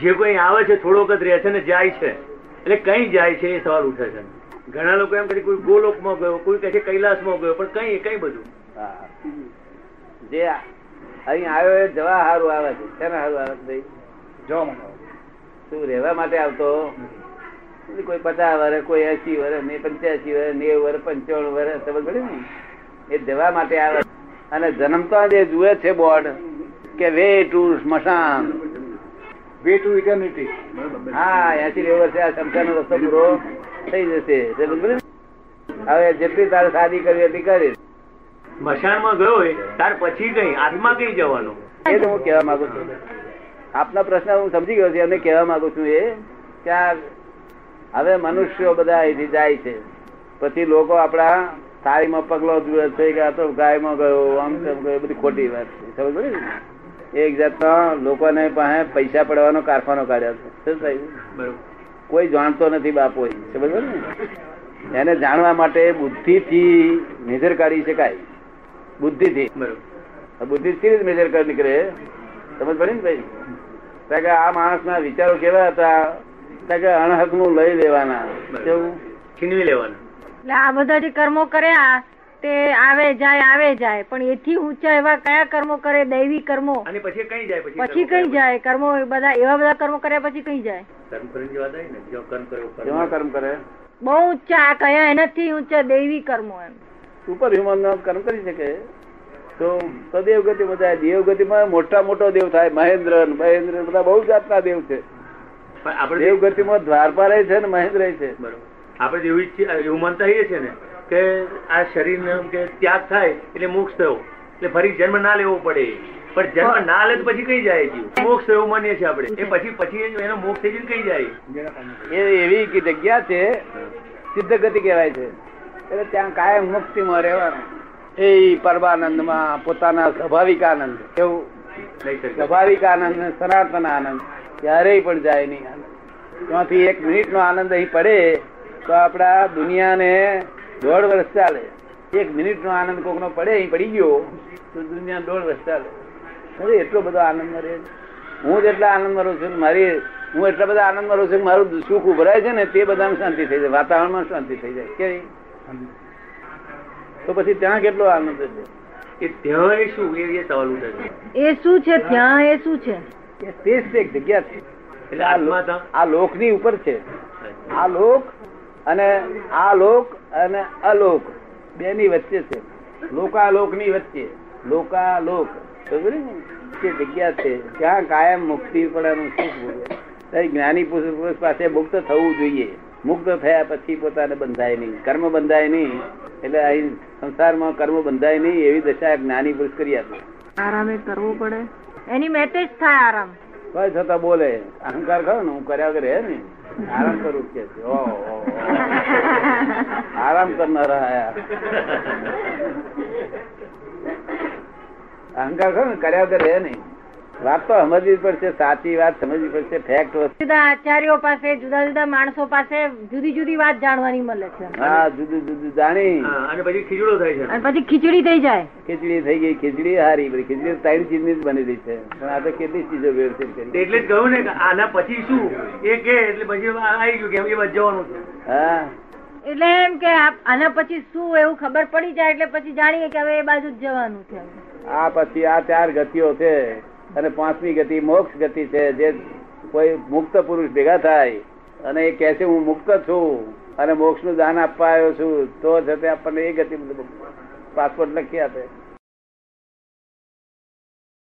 જે કોઈ આવે છે થોડો વખત રહે છે ને જાય છે. એટલે કઈ જાય છે એ સવાલ ઉઠે છે. ઘણા લોકો એમ કહે કોઈ કોઈ ગોલોકમાં ગયો કોઈ કહે છે કૈલાસમાં ગયો પણ કઈ કઈ બધું. હા. જે અહીં આવ્યો એ જવા સારું આવે છે. શેના સારું આવે છે ભાઈ? જવા શું રહેવા માટે આવતો? કોઈ પચાસ વર્ષ કોઈ એસી વર્ષ ને પંચ્યાસી વર્ષ ને વર્ષ પંચાવન વર્ષ સમજ પડે ને? એ જવા માટે આવે. અને જન્મતા જે જુએ છે બોર્ડ કે વે ટુ સ્મશાન. વે ટુ ઇટર્નિટી હા એસી નેવું વર્ષે આ શમશાન રસ્તો પૂરો થઈ જશે? હવે જેટલી તારે શાદી કરવી એટલી કરીશ મશાનમાં ગયો ત્યાર પછી કઈ આત્મા કઈ જવાનો? એ તો હું કહેવા માંગુ છું. આપના પ્રશ્ન હું સમજી ગયો છું એમને કહેવા માંગુ છું એ કે હવે મનુષ્યો બધા અહીંથી જાય છે. પછી લોકો આપણા સારીમાં પગલો જુએ છે કે આ તો ગાયમાં ગયો આમ તેમ ગયો બધી ખોટી વાત છે. સમજ પડે ને? એક જાતનો લોકોને પાસે પૈસા પડવાનો કારખાનો કાઢ્યો છે. શું થયું? કોઈ જાણતો નથી બાપો સમજો ને? એને જાણવા માટે બુદ્ધિથી મેજર કાઢી શકાય. બુદ્ધિથી. બરોબર. આ બુદ્ધિ કેવી રીતે મેજર કરી નીકળે? સમજ પડી ને ભાઈ? કારણ કે આ માણસ ના વિચારો કેવા હતા? કારણ કે અણહકનું લઈ લેવાના. કેવું? છીનવી લેવાના. એટલે આ બધા જે કર્મો કર્યા તે આવે જાય આવે જાય. પણ એથી ઊંચા એવા કયા કર્મો કરે? દૈવી કર્મો. અને પછી કઈ જાય? પછી પછી કઈ જાય? કર્મો બધા એવા બધા કર્મો કર્યા પછી કઈ જાય? કર્મ કરીને જવા જાય ને જો કર્મ કરે? બહુ ઊંચા આ કયા એનાથી ઊંચા દૈવી કર્મો એમ. સુપર હ્યુમન કર્મ કરી શકે. તો તો દેવગતિ માં જાય દેવગતિમાં મોટા મોટો દેવ થાય. મહેન્દ્ર મહેન્દ્ર બધા બહુ જાતના દેવ છે. પણ આપણે દેવગતિમાં દ્વારપા છે ને મહેન્દ્ર છે. બરોબર. આપણે તો એવું એવું માનતા છીએ ને. કે આ શરીરને કે ત્યાગ થાય એટલે મોક્ષ થયો. એટલે ફરી જન્મ ના લેવો પડે. પણ જન્મ ના લે તો પછી કઈ જાય જીવ? મોક્ષ એવું માનીએ છીએ આપણે. એ પછી પછી એનો મોક્ષ થઈ જઈને કઈ જાય? એ એવી જગ્યા છે સિદ્ધ ગતિ કહેવાય છે. એટલે ત્યાં કાયમ મુક્તિમાં રહેવાનું. એ પરમાનંદમાં પોતાના સ્વાભાવિક આનંદ એવું સ્વાભાવિક આનંદ સનાતન આનંદ. ક્યારેય પણ જાય નહીં. આનંદ ત્યાંથી એક મિનિટ નો આનંદ અહીં પડે તો આપડા દુનિયાને દોઢ વર્ષ ચાલે. એક મિનિટ નો આનંદ કોક નો પડે અહીં પડી ગયો તો દુનિયા દોઢ વર્ષ ચાલે. એટલો બધો આનંદ રહે હું જેટલા આનંદ રહું છું મારી હું એટલા બધા આનંદ રહું છું મારું સુખ ઉભરાય છે ને તે બધામાં શાંતિ થઈ જાય વાતાવરણમાં શાંતિ થઈ જાય. કે તો પછી ત્યાં કેટલો આનંદ છે એ ત્યાં એ શું એ એ સવાલ ઉઠે છે. એ શું છે? ત્યાં એ શું છે? એ સ્પેસ છે એક જગ્યા છે. એટલે આ લોક આ લોકની ઉપર છે. આ લોક અને આ લોક અને અલોક. બે ની વચ્ચે છે. લોકાલોક. ની વચ્ચે લોકાલોક તે જગ્યા છે. ત્યાં કાયમ મુક્તિ પડવાનું શું જ્ઞાની પુરુષ પાસે મુક્ત થવું જોઈએ. મુક્ત થયા પછી પોતાને બંધાય નહીં. કર્મ બંધાય નહીં. એટલે અહીં સંસારમાં કર્મ બંધાય નહીં એવી દશા જ્ઞાની પુરુષ કરી આપે આરામે કરવું પડે. એની મેટે થાય આરામ. કોઈ છતાં બોલે. અહંકાર ખરો ને, હું કર્યા વગર રહે ને. આરામ કરું કે. આરામ કરનારા આયા. અહંકાર ખરો ને, કર્યા વગર રહે નહીં. વાત તો સમજવી પડશે સાચી વાત સમજવી પડશે ફેક્ટ વસ્તુ. જુદા આચાર્યો પાસે જુદા જુદા માણસો પાસે જુદી જુદી વાત જાણવાની મળે છે. હા જુદું જુદું જાણી. અને પછી ખીચડો થાય છે. અને પછી ખીચડી થઈ જાય. ખીચડી થઈ ગઈ ખીચડી હારી બધી ખીચડી ત્રણ ચીજની જ બનેલી છે. પણ આ તો કેટલી ચીજો વ્યવસ્થિત કરી. એટલે જ કહ્યું ને કે આના પછી શું? એ કે એટલે પછી આવી ગયું કે એ બાજુ જવાનું છે. હા. એટલે એમ કે આના પછી શું એવું ખબર પડી જાય એટલે પછી જાણીએ કે હવે એ બાજુ જ જવાનું છે. આ પછી આ ચાર ગતિઓ છે. અને પાંચમી ગતિ મોક્ષ ગતિ છે, જે કોઈ મુક્ત પુરુષ ભેગા થાય અને એ કહે છે, હું મુક્ત છું અને મોક્ષનું દાન આપવા આવ્યો છું. તો છે તે આપણને એ ગતિ પાસપોર્ટ લખી આપે.